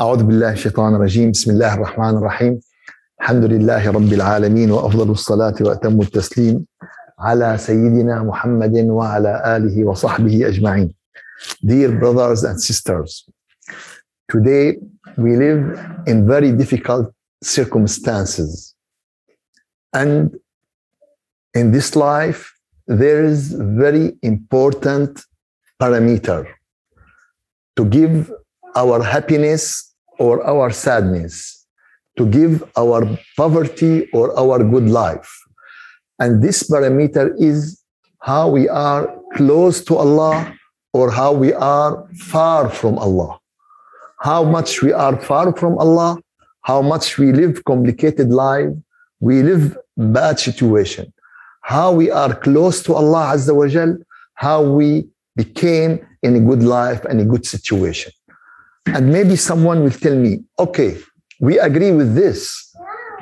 أعوذ بالله الشيطان الرجيم بسم الله الرحمن الرحيم الحمد لله رب العالمين وأفضل الصلاة وأتم التسليم على سيدنا محمد وعلى آله وصحبه أجمعين Dear brothers and sisters, today we live in very difficult circumstances. And in this life, there is very important parameter to give our happiness or our sadness, to give our poverty or our good life. And this parameter is how we are close to Allah or how we are far from Allah. How much we are far from Allah, how much we live complicated life, we live bad situation. How we are close to Allah Azza wa Jal, how we became in a good life and a good situation. And maybe someone will tell me, okay, we agree with this,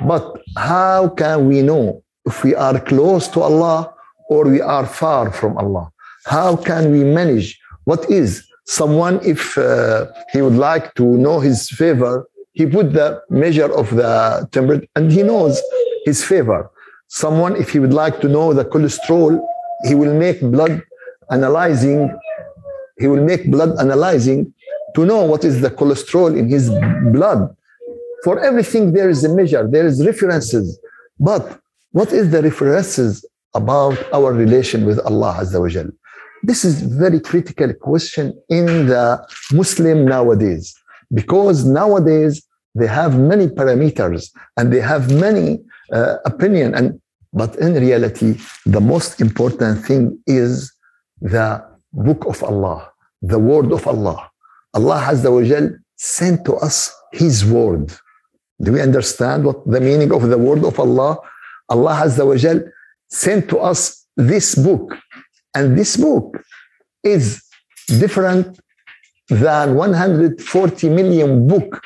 but how can we know if we are close to Allah or we are far from Allah? How can we manage? What is someone, if uh, he would like to know his favor, he put the measure of the temperature and he knows his favor. Someone, if he would like to know the cholesterol, he will make blood analyzing, he will make blood analyzing to know what is the cholesterol in his blood. For everything, there is a measure, there is references. But what is the references about our relation with Allah Azza wa Jal? This is very critical question in the Muslim nowadays, because nowadays they have many parameters and they have many uh, opinion. And but in reality, the most important thing is the book of Allah, the word of Allah. Allah Azza wa Jal sent to us His word. Do we understand what the meaning of the word of Allah? Allah Azza wa Jal sent to us this book. And this book is different than 140 million book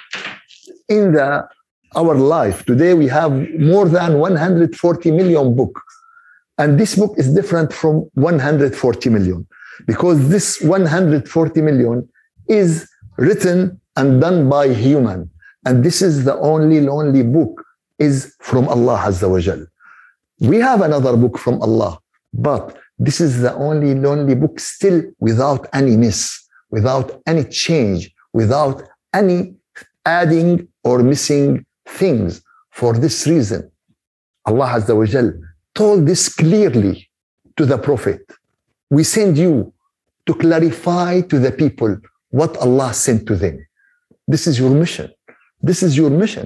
in the our life. Today we have more than 140 million book. And this book is different from 140 million because this 140 million is written and done by human. And this is the only lonely book is from Allah Azza wa Jal. We have another book from Allah, but this is the only lonely book still without any miss, without any change, without any adding or missing things. For this reason, Allah Azza wa Jal told this clearly to the Prophet. We send you to clarify to the people what Allah sent to them. This is your mission. This is your mission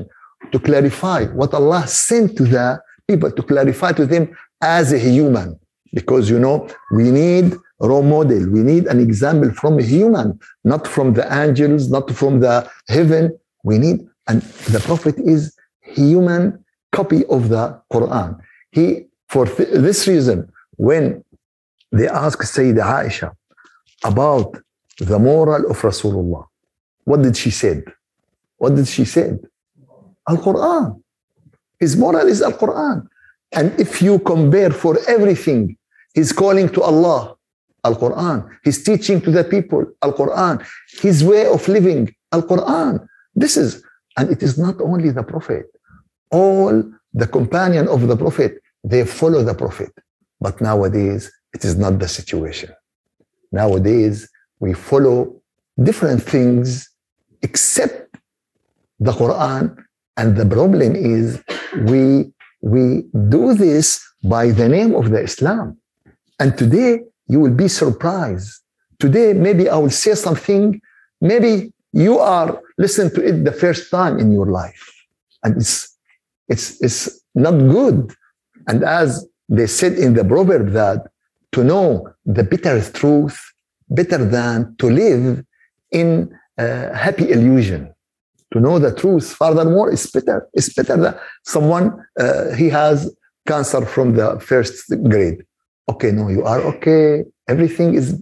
to clarify what Allah sent to the people, to clarify to them as a human. Because, you know, we need a role model. We need an example from a human, not from the angels, not from the heaven. We need, and the Prophet is human copy of the Quran. He, for th- this reason, when they asked Sayyida Aisha about the moral of Rasulullah, what did she said? What did she said? Al Quran. His moral is Al Quran. And if you compare for everything, his calling to Allah, Al Quran, his teaching to the people, Al Quran, his way of living, Al Quran. This is, and it is not only the Prophet, all the companion of the Prophet, they follow the Prophet. But nowadays, it is not the situation. Nowadays, we follow different things except the Quran. And the problem is we, we do this by the name of the Islam. And today you will be surprised. Today, maybe I will say something, maybe you are listening to it the first time in your life. And it's, it's, it's not good. And as they said in the proverb that to know the bitter truth better than to live in a happy illusion. To know the truth, furthermore, is better. It's better than someone uh, he has cancer from the first grade. Okay, no, you are okay. Everything is.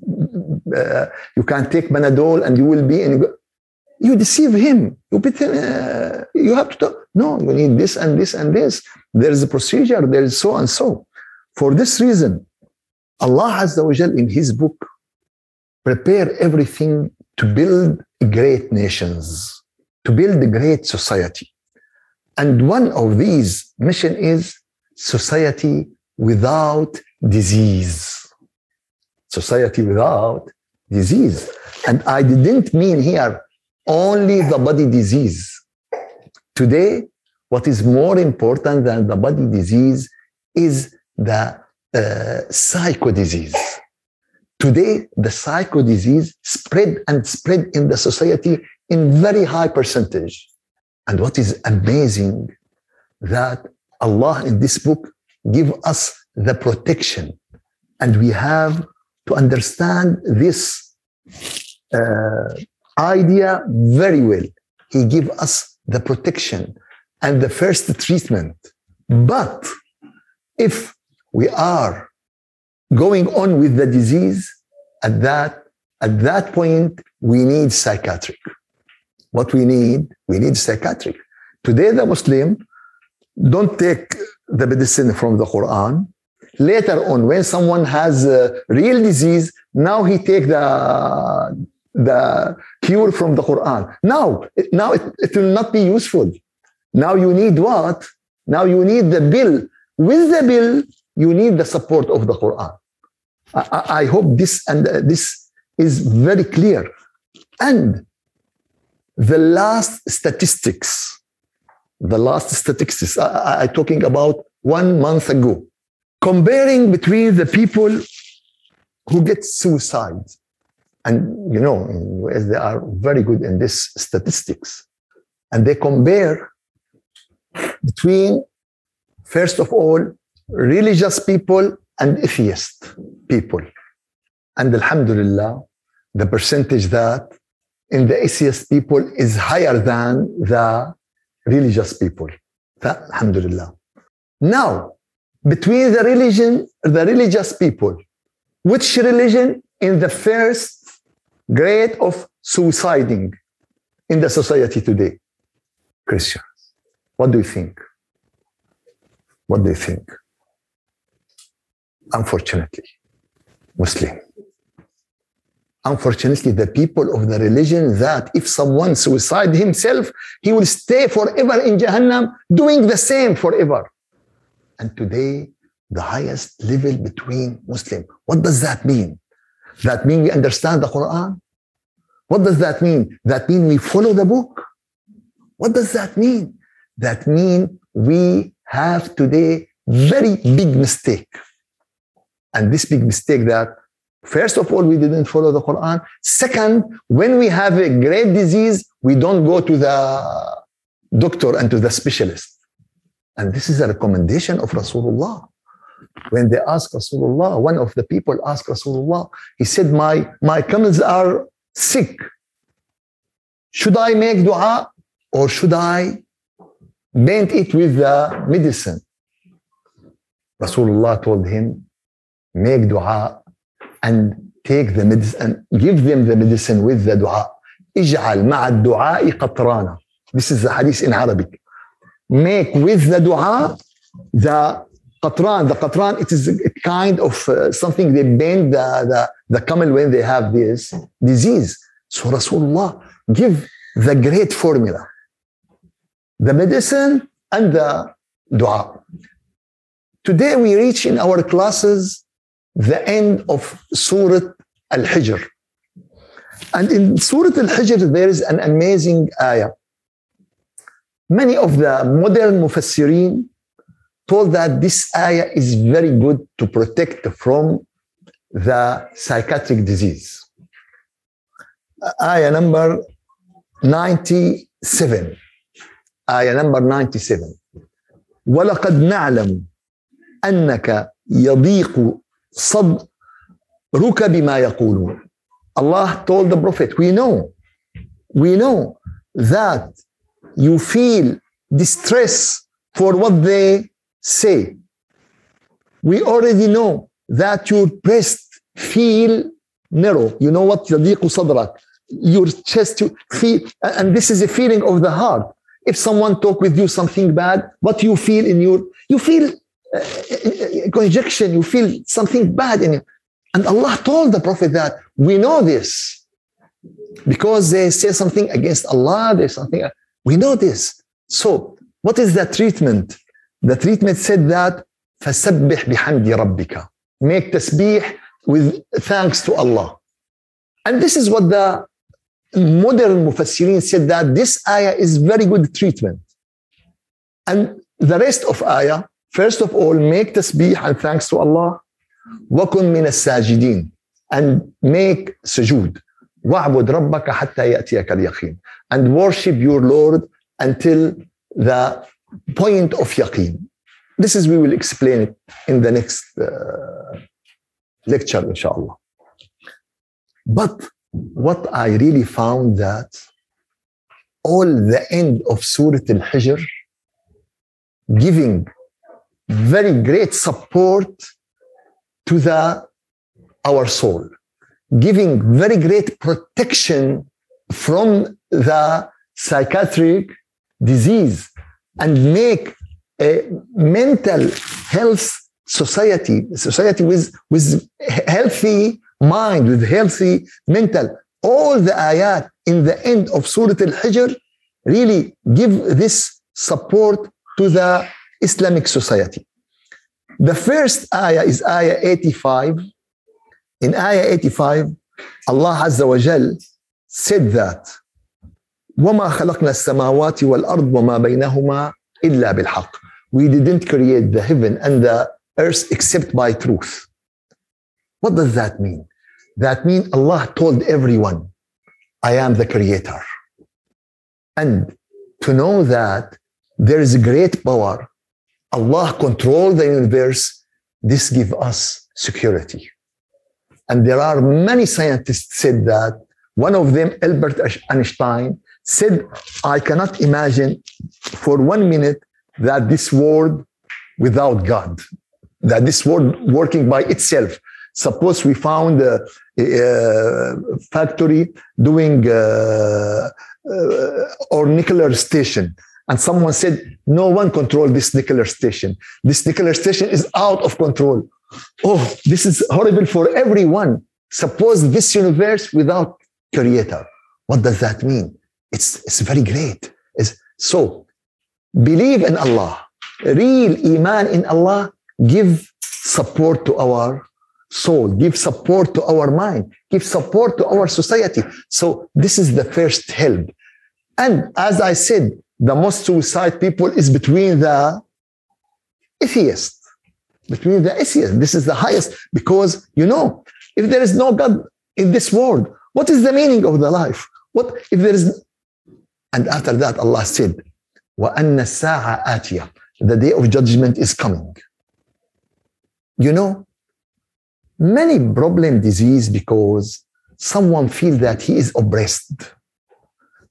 Uh, you can take Panadol and you will be in. You deceive him. You put uh, You have to. Talk. No, you need this and this and this. There is a procedure. There is so and so. For this reason, Allah Azza wa Jal in His book prepare everything to build great nations. to build a great society. And one of these mission is society without disease. Society without disease. And I didn't mean here only the body disease. Today, what is more important than the body disease is the uh, psycho disease. Today, the psycho disease spread and spread in the society in very high percentage. And what is amazing that Allah in this book give us the protection. And we have to understand this uh, idea very well. He give us the protection and the first treatment. But if we are going on with the disease, at that, at that point, we need psychiatric. What we need, we need psychiatric. Today, the Muslim don't take the medicine from the Quran. Later on, when someone has a real disease, now he take the the cure from the Quran. Now, now it, it will not be useful. Now you need what? Now you need the bill. With the bill, you need the support of the Quran. I, I hope this and uh, this is very clear. And the last statistics, the last statistics, I, I talking about one month ago, comparing between the people who get suicide and you know, they are very good in this statistics. And they compare between, first of all, religious people and atheist people. And Alhamdulillah, the percentage that in the atheist people is higher than the religious people. That, Alhamdulillah. Now, between the religion, the religious people, which religion in the first grade of suiciding in the society today? Christians. What do you think? What do you think? Unfortunately, Muslim. Unfortunately, the people of the religion that if someone suicide himself, he will stay forever in Jahannam doing the same forever. And today, the highest level between Muslim. What does that mean? That mean we understand the Quran? What does that mean? That mean we follow the book? What does that mean? That mean we have today very big mistake. And this big mistake that first of all, we didn't follow the Quran. Second, when we have a great disease, we don't go to the doctor and to the specialist. And this is a recommendation of Rasulullah when they asked Rasulullah, one of the people asked Rasulullah, he said, My, my camels are sick. Should I make dua or should I bend it with the medicine? Rasulullah told him, make dua and take the medicine and give them the medicine with the dua. اجعل مع الدعاء قطرانا. This is the hadith in Arabic. Make with the dua the qatran. The qatran, it is a kind of uh, something they bend the, the, the camel when they have this disease. So Rasulullah give the great formula. The medicine and the dua. Today we reach in our classes the end of Surah Al-Hijr. And in Surah Al-Hijr, there is an amazing ayah. Many of the modern mufassirin told that this ayah is very good to protect from the psychiatric disease. Ayah number 97. Ayah number 97. ولقد نعلم أنك يضيق صدرك بما يقولون. Allah told the Prophet, we know, we know that you feel distress for what they say. We already know that your breast feel narrow. You know what? يضيق صدرك. Your chest you feel, and this is a feeling of the heart. If someone talk with you something bad, what you feel in your, you feel uh, conjunction, you feel something bad in you. And Allah told the Prophet that we know this. because they say something against Allah, there's something. We know this. So, what is the treatment? The treatment said that فسبح بحمد ربك. Make tasbih with thanks to Allah. And this is what the modern mufassirin said that this ayah is very good treatment. And the rest of ayah, first of all, make tasbih and thanks to Allah. وكن من الساجدين and make sujood. واعبد ربك حتى يأتيك اليقين and worship your Lord until the point of yaqeen. This is we will explain it in the next uh, lecture, inshallah. But what I really found that all the end of Surah Al-Hijr giving very great support to the our soul, giving very great protection from the psychiatric disease and make a mental health society, society with, with healthy mind, with healthy mental. All the ayat in the end of Surah Al-Hijr really give this support to the Islamic society. The first ayah is ayah 85. In ayah 85, Allah Azza wa Jal said that وما خلقنا السماوات والأرض وما بينهما إلا بالحق. We didn't create the heaven and the earth except by truth. What does that mean? That means Allah told everyone, I am the creator. And to know that there is a great power, Allah control the universe, this give us security. And there are many scientists said that. One of them, Albert Einstein, said, I cannot imagine for one minute that this world without God, that this world working by itself. Suppose we found a, a factory doing uh, or nuclear station, and someone said, no one control this nuclear station. This nuclear station is out of control. Oh, this is horrible for everyone. Suppose this universe without creator. What does that mean? It's, it's very great. It's, so believe in Allah. Real iman in Allah give support to our soul, give support to our mind, give support to our society. So this is the first help. And as I said, the most suicide people is between the atheists, between the atheists. This is the highest because you know, if there is no God in this world, what is the meaning of the life? What if there is? And after that, Allah said, وَأَنَّ السَّاعَ آتِيَةٌ The day of judgment is coming. You know, many problem disease because someone feel that he is oppressed.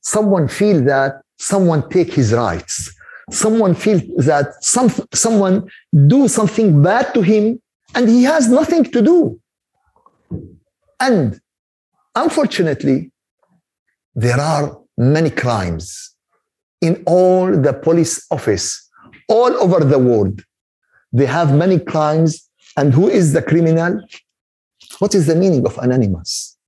Someone feel that someone take his rights. Someone feel that some, someone do something bad to him and he has nothing to do. And unfortunately, there are many crimes in all the police office all over the world. They have many crimes. And who is the criminal? What is the meaning of anonymous?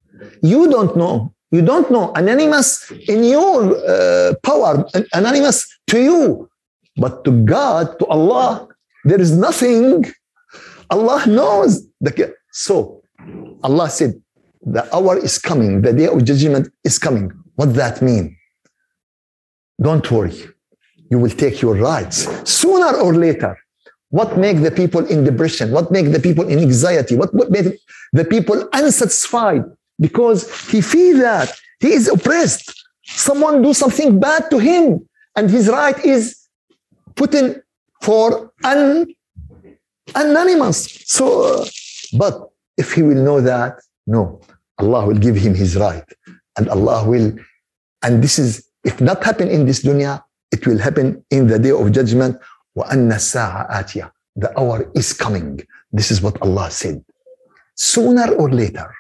You don't know you don't know. Anonymous in your uh, power, anonymous to you. But to God, to Allah, there is nothing. Allah knows. The, so Allah said, the hour is coming, the day of judgment is coming. What that mean? Don't worry. You will take your rights sooner or later. What make the people in depression? What make the people in anxiety? What, what make the people unsatisfied? because he feel that he is oppressed. Someone do something bad to him, and his right is put in for un, anonymous. So, uh, but if he will know that, no, Allah will give him his right, and Allah will, and this is if not happen in this dunya, it will happen in the day of judgment. وَأَنَّ السَّاعَ آتِيَةٌ The hour is coming. This is what Allah said. Sooner or later,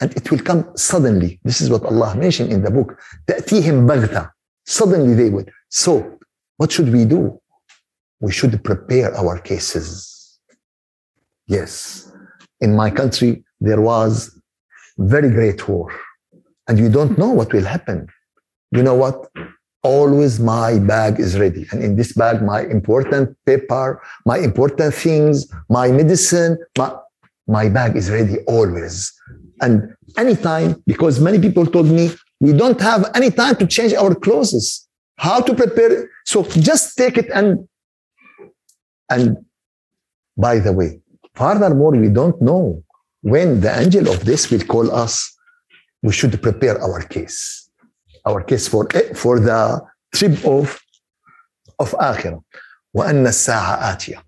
and it will come suddenly. This is what Allah mentioned in the book. تأتيهم بغتة. Suddenly they will. So, what should we do? We should prepare our cases. Yes. In my country, there was very great war. and you don't know what will happen. You know what? Always my bag is ready. And in this bag, my important paper, my important things, my medicine, my, my bag is ready always. And anytime, because many people told me, we don't have any time to change our clothes. How to prepare? So just take it and and by the way, furthermore, we don't know when the angel of this will call us. We should prepare our case, our case for for the trip of of akhirah. وأن الساعة آتية.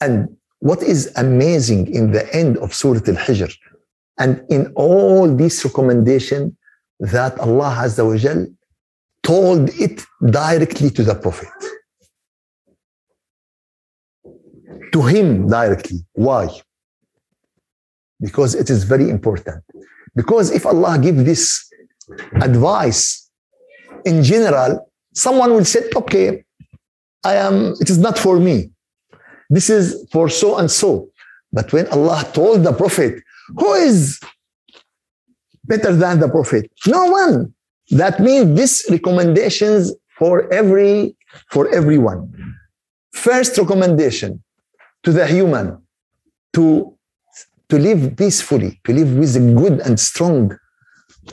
And what is amazing in the end of Surah Al-Hijr and in all these recommendation that Allah Azza wa Jal told it directly to the Prophet. To him directly. Why? Because it is very important. Because if Allah give this advice in general, someone will say, okay, I am, it is not for me This is for so and so. But when Allah told the Prophet, who is better than the Prophet? No one. That means this recommendations for every for everyone. First recommendation to the human to to live peacefully, to live with a good and strong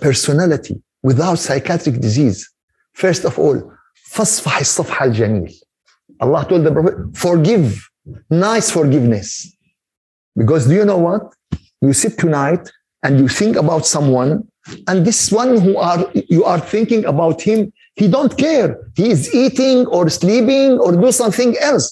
personality without psychiatric disease. First of all, فاصفح الصفح الجميل. Allah told the Prophet, forgive, nice forgiveness. Because do you know what? You sit tonight and you think about someone and this one who are you are thinking about him he don't care he is eating or sleeping or do something else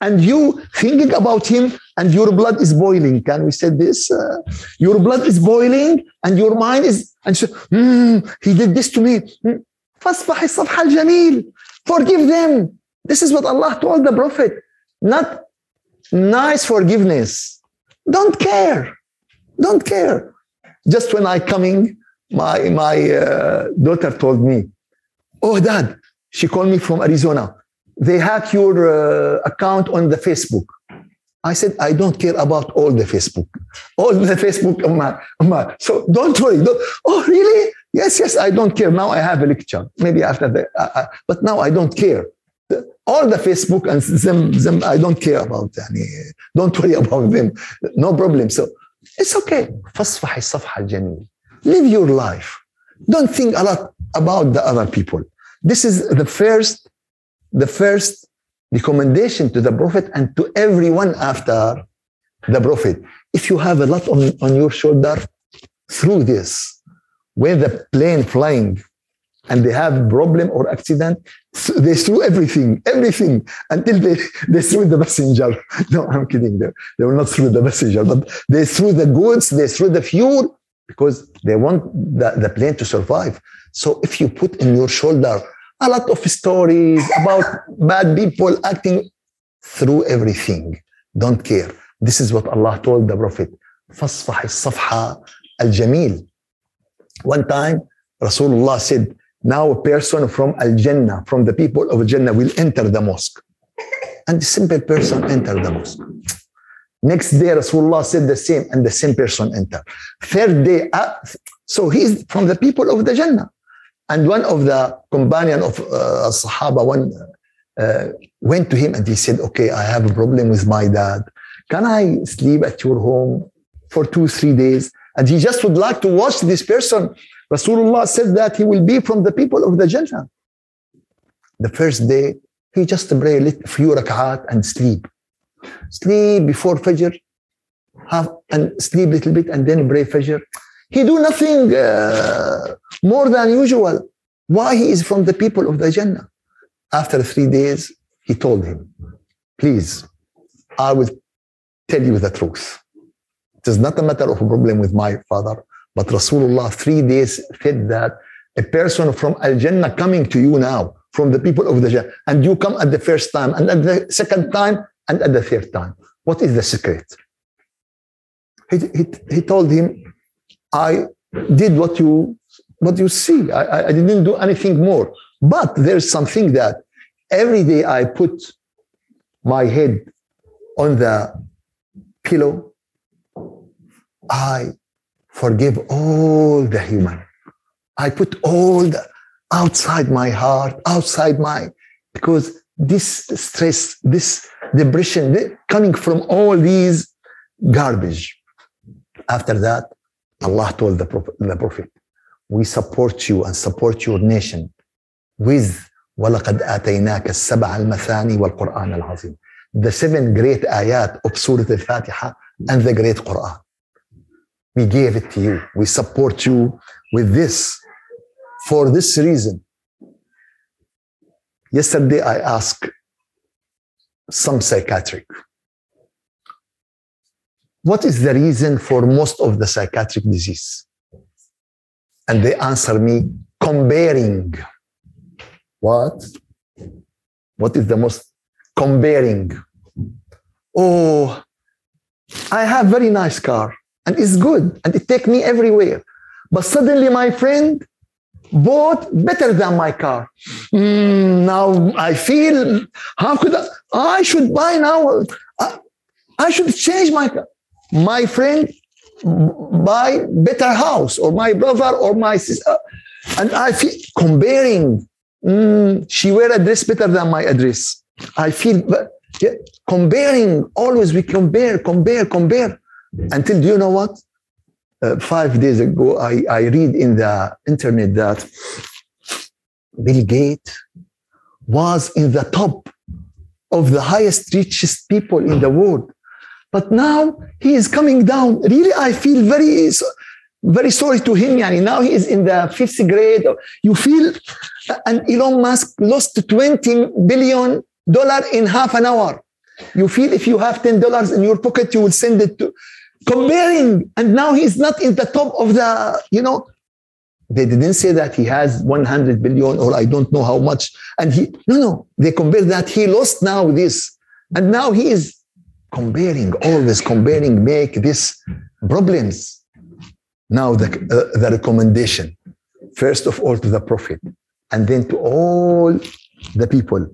and you thinking about him and your blood is boiling can we say this uh, your blood is boiling and your mind is and so, mm, he did this to me فاصفح الصفح الجميل forgive them this is what Allah told the prophet not nice forgiveness don't care don't care just when I coming my my uh, daughter told me, "Oh, Dad," she called me from Arizona. They hack your uh, account on the Facebook. I said, I don't care about all the Facebook, all the Facebook. Amma, amma. So don't worry. Don't, oh, really? Yes, yes. I don't care. Now I have a lecture. Maybe after that, uh, uh, but now I don't care all the Facebook and them, them, I don't care about. Yani, don't worry about them. No problem. So it's okay. فاصفح الصفحة الجميل. Live your life. Don't think a lot about the other people. This is the first, the first recommendation to the Prophet and to everyone after the Prophet. If you have a lot on, on your shoulder, through this, when the plane flying and they have problem or accident, they threw everything, everything until they, they threw the messenger. No, I'm kidding. They, they will not throw the messenger, but they threw the goods, they threw the fuel, because they want the, the plane to survive. So if you put in your shoulder a lot of stories about bad people acting through everything, don't care. This is what Allah told the Prophet. فاصفح الصفحة الجميل. One time, Rasulullah said, now a person from Al-Jannah, from the people of Jannah will enter the mosque. And the simple person enter the mosque. Next day, Rasulullah said the same, and the same person entered. Third day, uh, so he's from the people of the Jannah. And one of the companion of uh, Sahaba one uh, went to him and he said, "Okay, I have a problem with my dad. Can I sleep at your home for two, three days?" And he just would like to watch this person. Rasulullah said that he will be from the people of the Jannah. The first day, he just pray a little few rak'at and sleep sleep before Fajr, have and sleep a little bit and then pray Fajr. He do nothing uh, more than usual. Why he is from the people of the Jannah? After three days, he told him, please, I will tell you the truth. It is not a matter of a problem with my father, but Rasulullah three days said that a person from Al Jannah coming to you now, from the people of the Jannah, and you come at the first time, and at the second time, and at the third time. What is the secret? He, he, he told him, I did what you what you see. I, I didn't do anything more. But there's something that every day I put my head on the pillow, I forgive all the human. I put all the outside my heart, outside my, because this stress, this depression coming from all these garbage. After that, Allah told the Prophet, the Prophet, we support you and support your nation with وَلَقَدْ آتَيْنَاكَ السَّبْعَ الْمَثَانِي وَالْقُرْآنَ الْعَظِيمِ The seven great ayat of Surah Al-Fatiha and the great Quran. We gave it to you. We support you with this. For this reason, yesterday I asked some psychiatric, what is the reason for most of the psychiatric disease? And they answer me, comparing. What? What is the most comparing? Oh, I have very nice car and it's good and it take me everywhere. But suddenly my friend bought better than my car. Mm, now I feel, how could I? I should buy now. I, I should change my car. My friend buy better house or my brother or my sister. And I feel comparing. Mm, she wear a dress better than my address. I feel yeah, comparing. Always we compare, compare, compare. Until do you know what? Uh, five days ago, I, I read in the internet that Bill Gates was in the top of the highest, richest people in the world. But now he is coming down. Really, I feel very, very sorry to him. Yani now he is in the fifth grade. You feel, and Elon Musk lost 20 billion dollar in half an hour. You feel if you have ten dollars in your pocket, you will send it to comparing. And now he's not in the top of the, you know, they didn't say that he has 100 billion or I don't know how much. And he, no, no, they compare that he lost now this. And now he is comparing, always comparing, make this problems. Now the, uh, the recommendation, first of all to the Prophet, and then to all the people.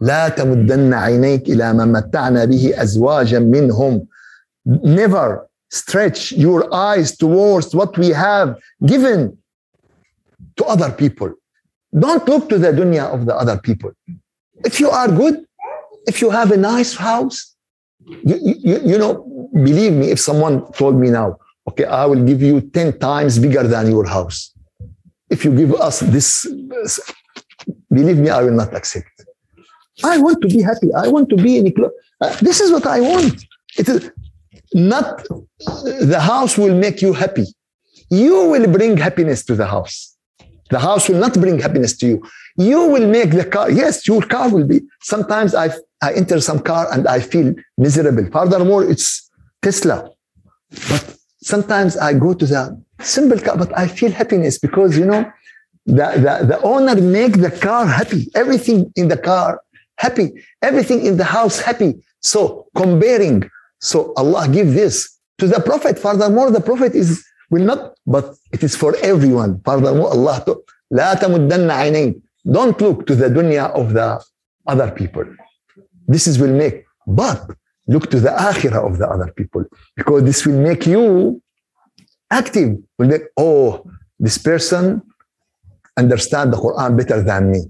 لا تمدن عينيك إلى ما متعنا به أزواجا منهم. Never stretch your eyes towards what we have given to other people. Don't look to the dunya of the other people. If you are good, if you have a nice house, you, you, you know, believe me, if someone told me now, okay, I will give you 10 times bigger than your house. If you give us this, believe me, I will not accept. I want to be happy. I want to be in a club. Uh, this is what I want. It is not the house will make you happy. You will bring happiness to the house. The house will not bring happiness to you. You will make the car. Yes, your car will be. Sometimes I, I enter some car and I feel miserable. Furthermore, it's Tesla. But sometimes I go to the simple car, but I feel happiness because, you know, the, the, the owner make the car happy. Everything in the car happy. Everything in the house happy. So comparing. So Allah give this to the Prophet. Furthermore, the Prophet is will not, but it is for everyone. Furthermore, Allah to, لا تمدن عينين. Don't look to the dunya of the other people. This is will make, but look to the akhirah of the other people because this will make you active. Will make, oh, this person understand the Quran better than me.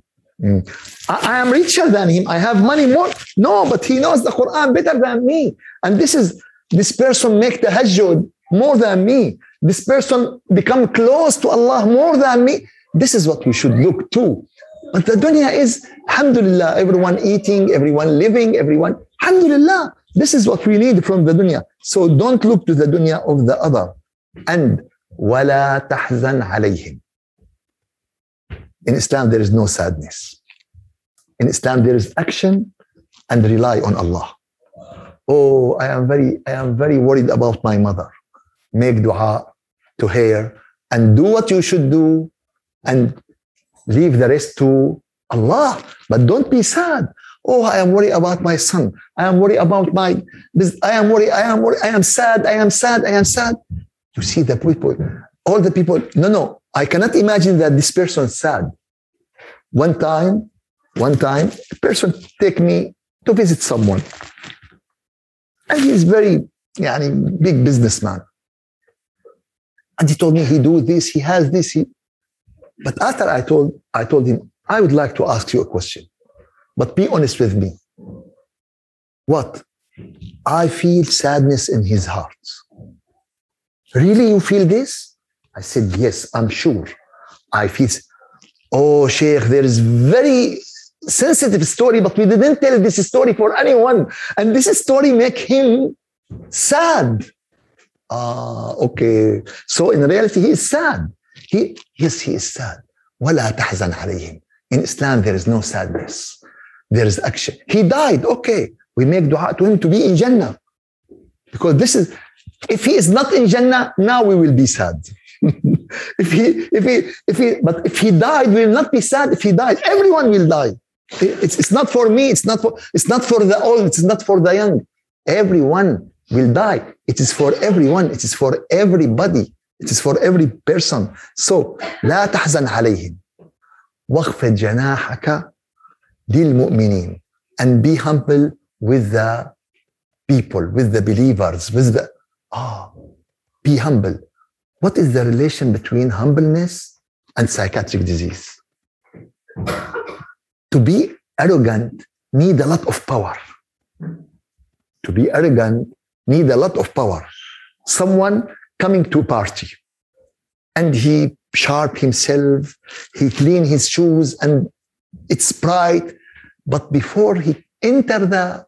Mm. I, I, am richer than him. I have money more. No, but he knows the Quran better than me. And this is this person make tahajjud more than me. This person become close to Allah more than me. This is what we should look to. But the dunya is, alhamdulillah, everyone eating, everyone living, everyone. Alhamdulillah, this is what we need from the dunya. So don't look to the dunya of the other. And وَلَا تَحْزَنْ عَلَيْهِمْ in Islam, there is no sadness. In Islam, there is action and rely on Allah. Oh, I am very, I am very worried about my mother. Make dua to her and do what you should do and leave the rest to Allah. But don't be sad. Oh, I am worried about my son. I am worried about my, I am worried, I am worried, I am sad, I am sad, I am sad. You see the people, all the people, no, no, I cannot imagine that this person sad. One time, one time, a person take me to visit someone. And he's very, yani, big businessman. And he told me he do this, he has this. He... But after I told, I told him, I would like to ask you a question, but be honest with me. What? I feel sadness in his heart. Really, you feel this? I said, Yes, I'm sure. I feel. Oh, Sheikh, there is very sensitive story, but we didn't tell this story for anyone. And this story make him sad. Ah, okay. So in reality, he is sad. He, yes, he is sad. ولا تحزن عليهم. In Islam, there is no sadness. There is action. He died. Okay. We make dua to him to be in Jannah. Because this is, if he is not in Jannah, now we will be sad. if he, if he, if he, but if he died, we will not be sad if he died. Everyone will die. It's, it's not for me. It's not for, it's not for the old. It's not for the young. Everyone will die. It is for everyone. It is for everybody. It is for every person. So لا تحزن عليهم واخفض جناحك للمؤمنين and be humble with the people, with the believers, with the ah, be humble. What is the relation between humbleness and psychiatric disease? To be arrogant need a lot of power. To be arrogant need a lot of power. Someone coming to a party and he sharp himself, he clean his shoes and it's bright. But before he enter the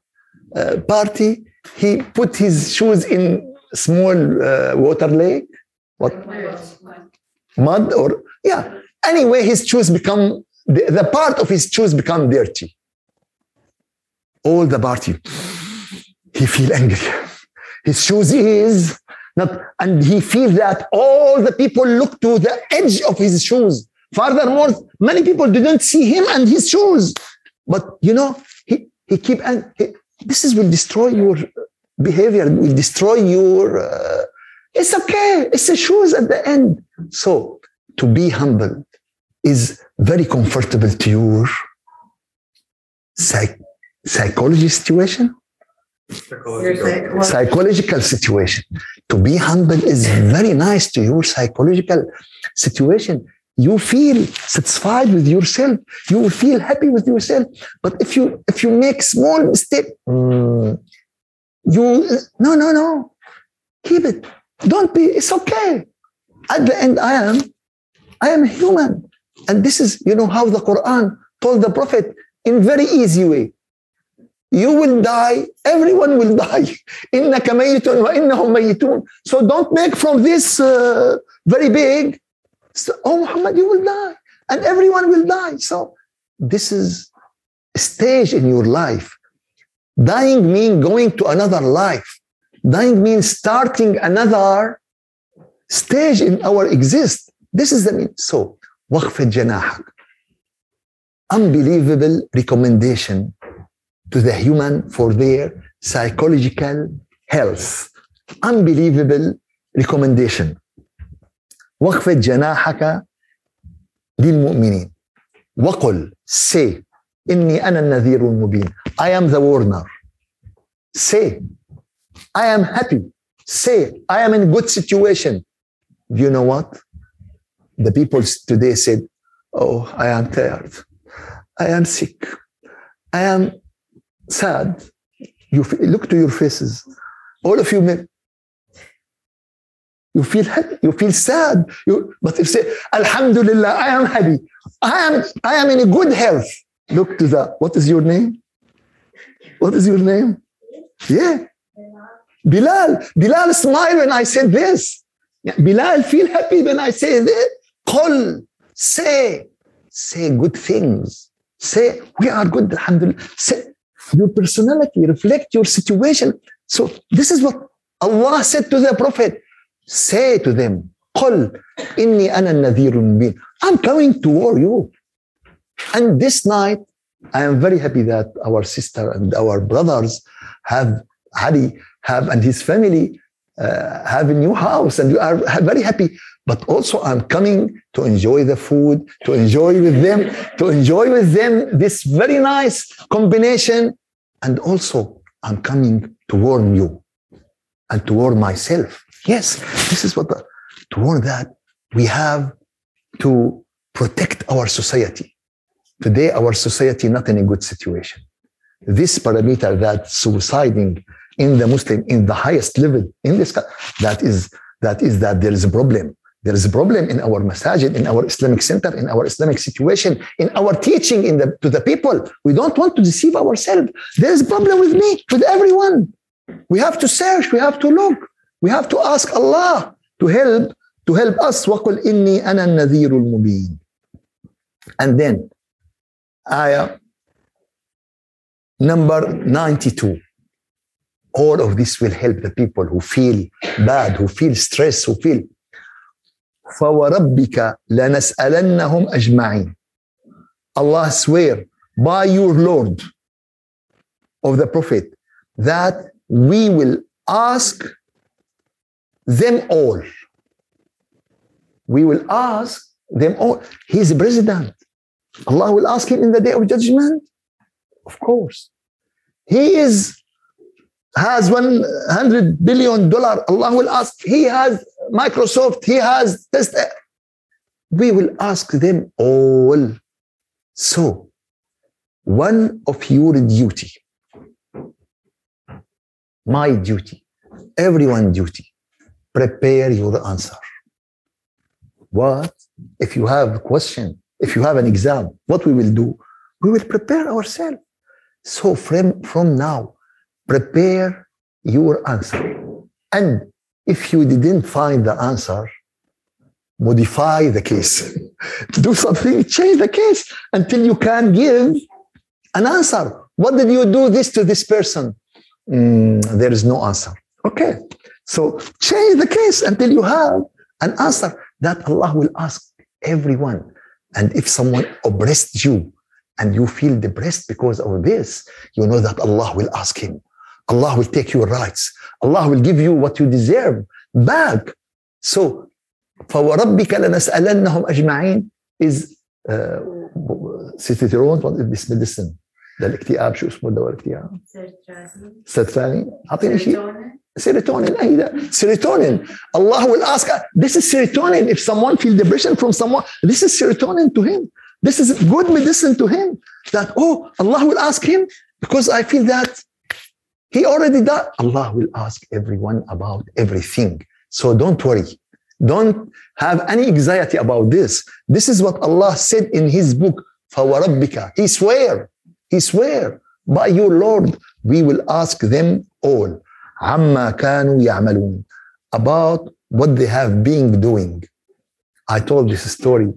uh, party, he put his shoes in small uh, water lake. What? Mud or yeah. Anyway, his shoes become the, the part of his shoes become dirty. All the party, he feel angry. His shoes is not, and he feels that all the people look to the edge of his shoes. Furthermore, many people didn't see him and his shoes. But you know, he, he keep and he, this is will destroy your behavior, will destroy your. Uh, it's okay. It's the shoes at the end. So to be humble is very comfortable to your psych, psychology situation. Psychological. Psychological situation. To be humble is very nice to your psychological situation. You feel satisfied with yourself. You will feel happy with yourself. But if you if you make small mistake, mm, you no no no, keep it. Don't be. It's okay. At the end, I am I am human. And this is, you know, how the Quran told the Prophet in very easy way. You will die, everyone will die. إِنَّكَ مَيِّتٌ وَإِنَّهُمْ مَيِّتُونَ So don't make from this uh, very big, so, oh Muhammad, you will die. And everyone will die. So this is a stage in your life. Dying means going to another life. Dying means starting another stage in our exist. This is the mean. So, وَخْفِضْ جَنَاحَكَ Unbelievable recommendation to the human for their psychological health. Unbelievable recommendation. وَخْفِضْ جَنَاحَكَ للمؤمنين وقل say إني أنا النذير المبين I am the warner say I am happy say I am in good situation do you know what the people today said, Oh, I am tired. I am sick. I am sad. You look to your faces. All of you men. You feel happy, you feel sad. You, but if say, Alhamdulillah, I am happy. I am, I am in a good health. Look to that. What is your name? What is your name? Yeah. Bilal. Bilal smile when I said this. Yeah, Bilal feel happy when I say this. قل say say good things say we are good alhamdulillah say your personality reflect your situation so this is what Allah said to the prophet say to them قل إني أنا النذير المبين I'm coming to war you and this night I am very happy that our sister and our brothers have Ali have and his family uh, have a new house and we are very happy but also I'm coming to enjoy the food, to enjoy with them, to enjoy with them this very nice combination. And also I'm coming to warn you and to warn myself. Yes, this is what the, to warn that we have to protect our society. Today, our society not in a good situation. This parameter that suiciding in the Muslim in the highest level in this that is that is that there is a problem. There is a problem in our masajid, in our Islamic center, in our Islamic situation, in our teaching in the, to the people. We don't want to deceive ourselves. There is a problem with me, with everyone. We have to search, we have to look, we have to ask Allah to help, to help us. وَقُلْ إِنِّي أَنَا النَّذِيرُ الْمُبِينُ And then, ayah number 92. All of this will help the people who feel bad, who feel stress, who feel فوربك لنسألنهم أجمعين Allah swear by your Lord of the Prophet that we will ask them all. We will ask them all. He's the president. Allah will ask him in the day of judgment. Of course. He is has 100 billion dollar. Allah will ask. He has Microsoft, he has this. We will ask them all. So, one of your duty, my duty, everyone duty, prepare your answer. What? If you have a question, if you have an exam, what we will do? We will prepare ourselves. So from, from now, prepare your answer. And if you didn't find the answer, modify the case. do something, change the case until you can give an answer. What did you do this to this person? Mm, there is no answer. Okay. So change the case until you have an answer that Allah will ask everyone. And if someone oppressed you and you feel depressed because of this, you know that Allah will ask him. Allah will take your rights. Allah will give you what you deserve back. So, فوربك لنسألنهم أجمعين is سيتيرون اسم الاسم ده الاكتئاب شو اسمه دواء الاكتئاب؟ سيرتاني اعطيني شيء serotonin اي ده serotonin Allah will ask this is serotonin if someone feel depression from someone this is serotonin to him this is good medicine to him that oh Allah will ask him because I feel that he already does. Allah will ask everyone about everything. So don't worry. Don't have any anxiety about this. This is what Allah said in His book, فَوَرَبِّكَ He swear, He swear, by your Lord, we will ask them all "Amma كَانُوا يَعْمَلُونَ about what they have been doing. I told this story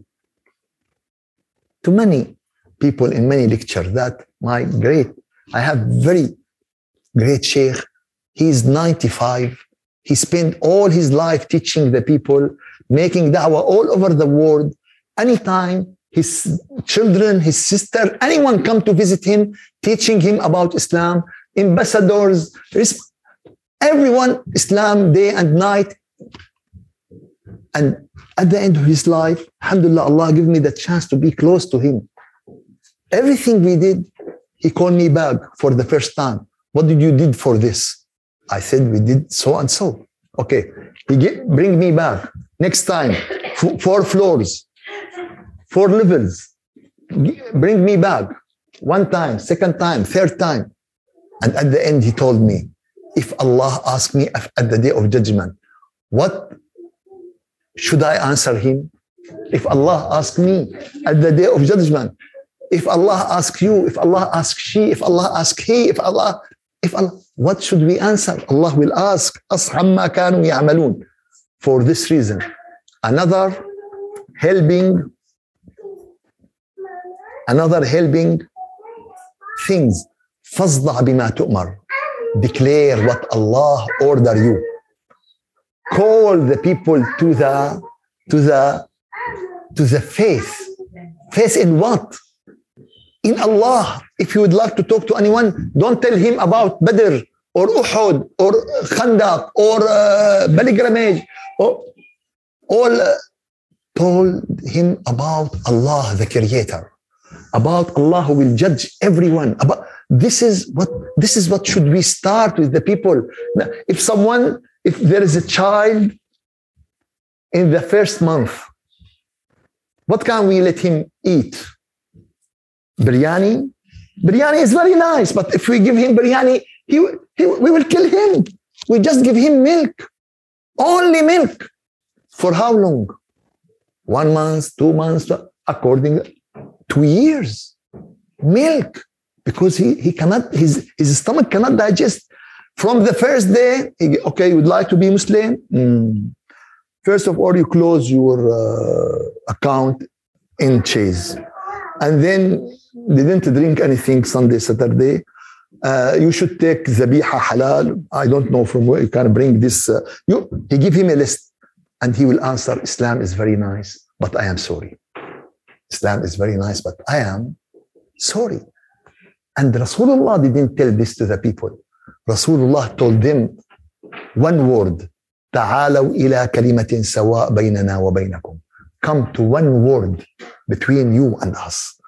to many people in many lectures that my great, I have very great sheikh. He's 95. He spent all his life teaching the people, making da'wah all over the world. Anytime his children, his sister, anyone come to visit him, teaching him about Islam, ambassadors, everyone, Islam day and night. And at the end of his life, alhamdulillah, Allah give me the chance to be close to him. Everything we did, he called me back for the first time. What did you did for this? I said we did so and so. Okay, he get, bring me back next time. F- four floors, four levels. Bring me back one time, second time, third time, and at the end he told me, if Allah asks me at the day of judgment, what should I answer him? If Allah asks me at the day of judgment, if Allah asks you, if Allah asks she, if Allah asks he, if Allah if Allah, what should we answer? Allah will ask us عما كانوا يعملون. For this reason, another helping, another helping things. فاصدع بما تؤمر. Declare what Allah order you. Call the people to the to the to the faith. Faith in what? In Allah. If you would like to talk to anyone, don't tell him about Badr or Uhud or Khandaq or uh, pilgrimage. All uh, told him about Allah, the Creator, about Allah who will judge everyone. About this is what this is what should we start with the people. If someone, if there is a child in the first month, what can we let him eat? Biryani? Biryani is very nice, but if we give him biryani, he, he, we will kill him. We just give him milk, only milk. For how long? One month, two months, according two years. Milk, because he, he cannot, his, his stomach cannot digest. From the first day, he, okay, you would like to be Muslim? Mm. First of all, you close your uh, account in Chase. And then didn't drink anything Sunday, Saturday. Uh, you should take zabiha halal. I don't know from where you can bring this. Uh, you, he give him a list and he will answer, Islam is very nice, but I am sorry. Islam is very nice, but I am sorry. And Rasulullah didn't tell this to the people. Rasulullah told them one word. تعالوا إلى كلمة سواء بيننا وبينكم. Come to one word between you and us.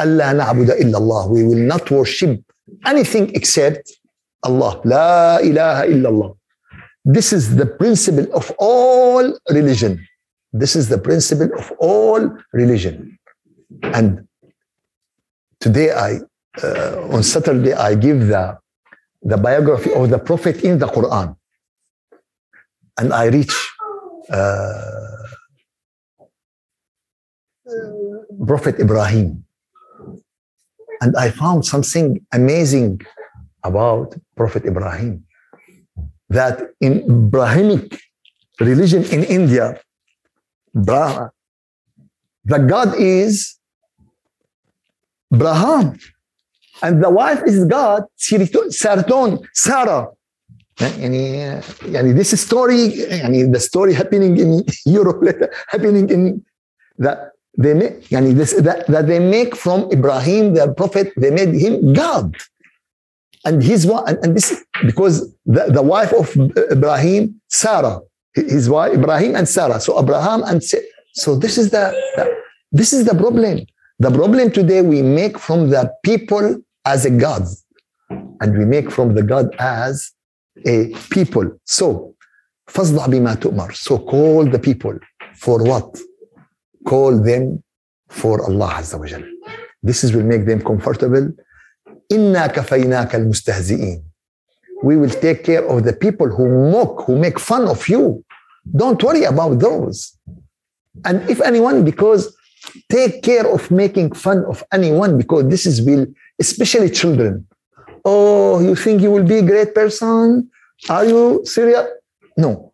ألا نعبد إلا الله. We will not worship anything except Allah. لا إله إلا الله. This is the principle of all religion. This is the principle of all religion. And today I, uh, on Saturday, I give the, the biography of the Prophet in the Quran. And I reach uh, Prophet Ibrahim. And I found something amazing about Prophet Ibrahim. That in Abrahamic religion in India, Brahma, the God is Braham. And the wife is God, Sarton, Sarah. يعني يعني this story يعني the story happening in Europe happening in that they make يعني this that, that they make from Ibrahim the prophet they made him God and his wife and, and this because the, the wife of Ibrahim Sarah his wife Ibrahim and Sarah so Abraham and so this is the, the this is the problem the problem today we make from the people as a god and we make from the God as a people. So, فاصدع بما تؤمر. So call the people for what? Call them for Allah Azza wa Jal. This is will make them comfortable. إنا كفيناك المستهزئين. We will take care of the people who mock, who make fun of you. Don't worry about those. And if anyone, because take care of making fun of anyone, because this is will, especially children. Oh, you think you will be a great person? Are you serious? No.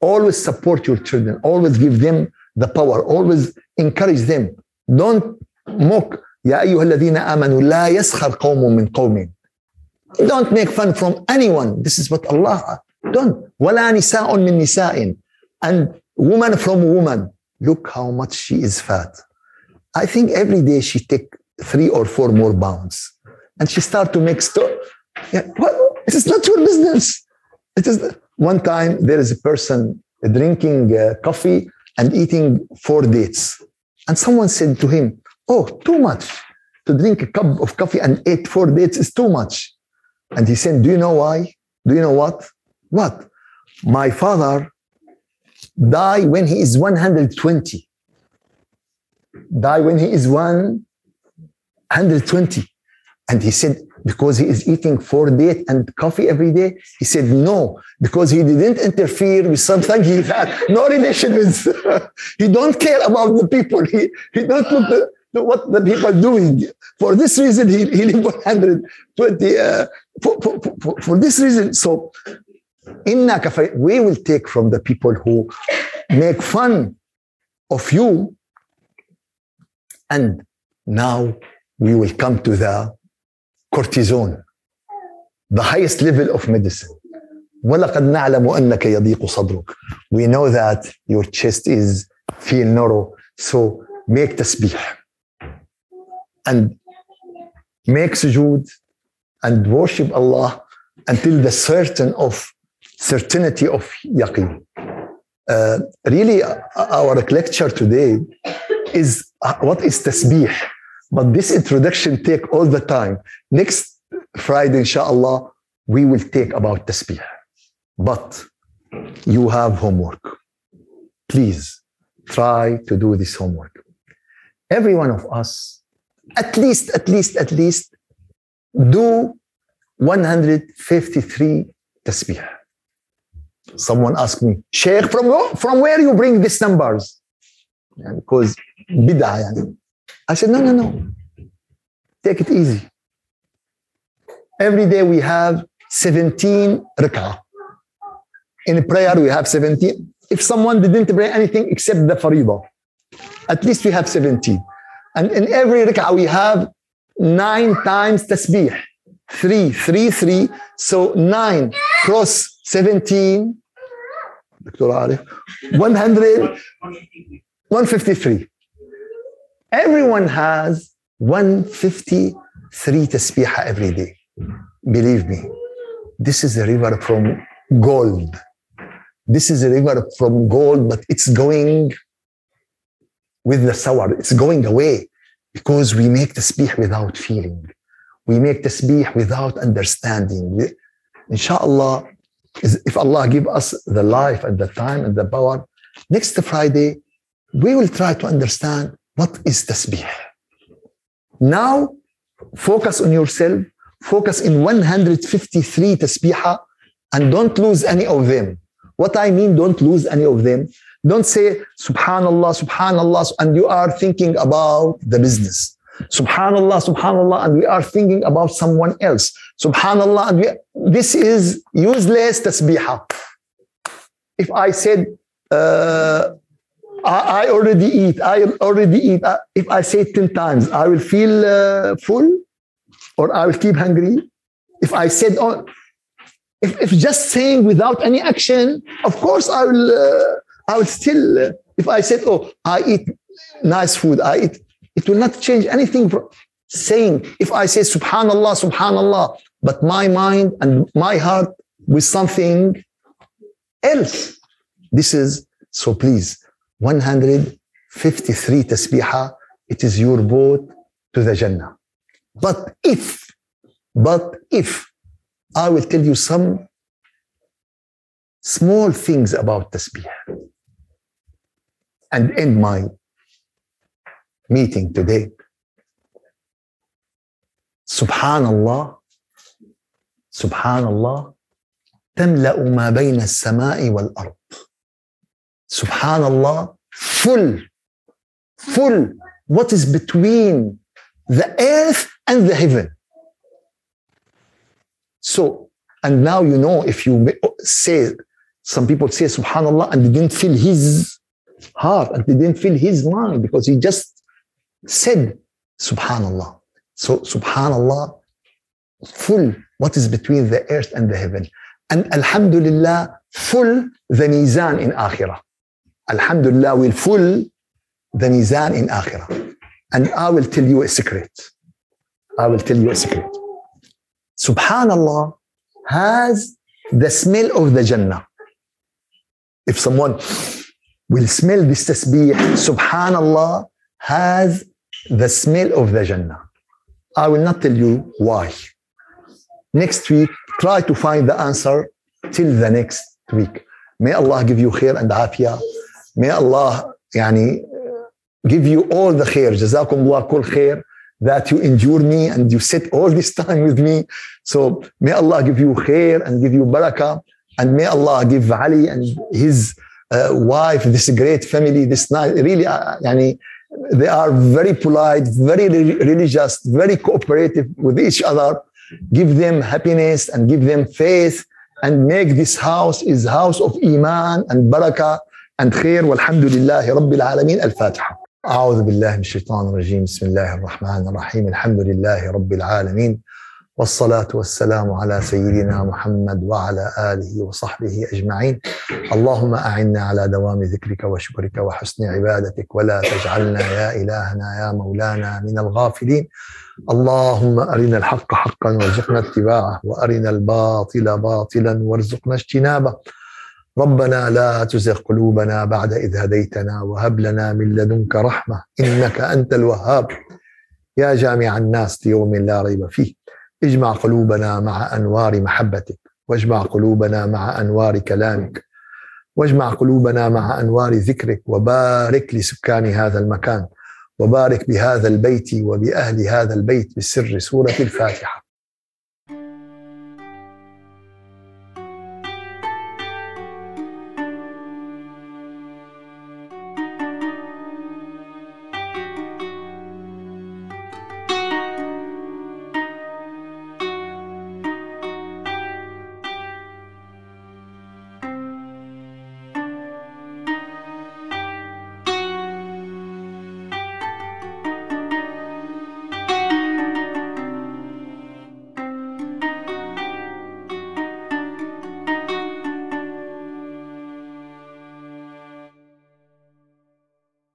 Always support your children. Always give them the power. Always encourage them. Don't mock. يا أيها الذين آمنوا لا يسخر قوم من قوم. Don't make fun from anyone. This is what Allah. Don't. ولا نساء من نساء. And woman from woman. Look how much she is fat. I think every day she take three or four more pounds and she start to make story. Yeah, what? It is not your business. It is one time there is a person drinking uh, coffee and eating four dates, and someone said to him, "Oh, too much to drink a cup of coffee and eat four dates is too much." And he said, "Do you know why? Do you know what? What? My father died when he is 120. Die when he is 120." And he said, because he is eating four date and coffee every day? He said, no, because he didn't interfere with something he had no relation with. he don't care about the people. He, he don't look the, what the people doing. For this reason, he, he lived 120. Uh, for, for, for, for, this reason, so in inna we will take from the people who make fun of you. And now we will come to the cortisone, the highest level of medicine. ولقد نعلم أنك يضيق صدرك. We know that your chest is feel narrow. So make tasbih and make sujood and worship Allah until the certain of certainty of yaqeen. Uh, really, our lecture today is uh, what is tasbih? But this introduction take all the time. Next Friday, inshallah, we will take about tasbih. But you have homework. please try to do this homework. Every one of us, at least, at least, at least, do 153 tasbih. Someone asked me, Sheikh, from, from where you bring these numbers? Because bid'ah. I said, no, no, no. Take it easy. Every day we have 17 rak'ah. In prayer, we have 17. If someone didn't pray anything except the faridah, at least we have 17. And in every rak'ah, we have nine times tasbih. Three, three, three. So nine cross 17. Dr. Arif, 100, 153. Everyone has 153 tasbih every day. Believe me, this is a river from gold. This is a river from gold, but it's going with the sour. It's going away because we make tasbih without feeling. We make tasbih without understanding. Inshallah, if Allah give us the life and the time and the power, next Friday, we will try to understand what is tasbih. Now, focus on yourself, focus in 153 tasbihah, and don't lose any of them. What I mean, don't lose any of them. Don't say subhanallah, subhanallah, and you are thinking about the business. Subhanallah, subhanallah, and we are thinking about someone else. Subhanallah, and we, this is useless tasbihah. If I said, uh, I, I, already eat, I already eat, if I say it 10 times, I will feel uh, full or I will keep hungry. If I said, oh, if, if just saying without any action, of course I will, uh, I will still, uh, if I said, oh, I eat nice food, I eat, it will not change anything saying. If I say subhanallah, subhanallah, but my mind and my heart with something else. This is, so please, 153 tasbihah, it is your boat to the Jannah. But if, but if I will tell you some small things about tasbih and end my meeting today. Subhanallah, Subhanallah, تملأ ما بين السماء والأرض. Subhanallah, full, full, what is between the earth and the heaven. So, and now you know if you say, some people say subhanallah and they didn't feel his heart and they didn't feel his mind because he just said subhanallah. So subhanallah, full what is between the earth and the heaven. And alhamdulillah, full the mizan in akhirah. Alhamdulillah will full the mizan in akhirah. And I will tell you a secret. I will tell you a secret. Subhanallah has the smell of the Jannah. If someone will smell this tasbih, Subhanallah has the smell of the Jannah. I will not tell you why. Next week, try to find the answer till the next week. May Allah give you khair and afiyah. May Allah يعني, give you all the khair. جزاكم الله كل خير that you endure me and you sit all this time with me. So may Allah give you khair and give you barakah. And may Allah give Ali and his uh, wife, this great family, this nice, really, uh, yani, they are very polite, very religious, very cooperative with each other. Give them happiness and give them faith and make this house is house of iman and barakah And khair. Walhamdulillahi Rabbil Alameen. Al-Fatiha. أعوذ بالله من الشيطان الرجيم. بسم الله الرحمن الرحيم. الحمد لله رب العالمين. والصلاة والسلام على سيدنا محمد وعلى آله وصحبه أجمعين. اللهم أعنا على دوام ذكرك وشكرك وحسن عبادتك. ولا تجعلنا يا إلهنا يا مولانا من الغافلين. اللهم أرنا الحق حقا وارزقنا اتباعه. وأرنا الباطل باطلا وارزقنا اجتنابه. ربنا لا تزغ قلوبنا بعد إذ هديتنا وهب لنا من لدنك رحمة إنك أنت الوهاب. يا جامع الناس ليوم لا ريب فيه. اجمع قلوبنا مع أنوار محبتك واجمع قلوبنا مع أنوار كلامك واجمع قلوبنا مع أنوار ذكرك وبارك لسكان هذا المكان وبارك بهذا البيت وبأهل هذا البيت بسر سورة الفاتحة.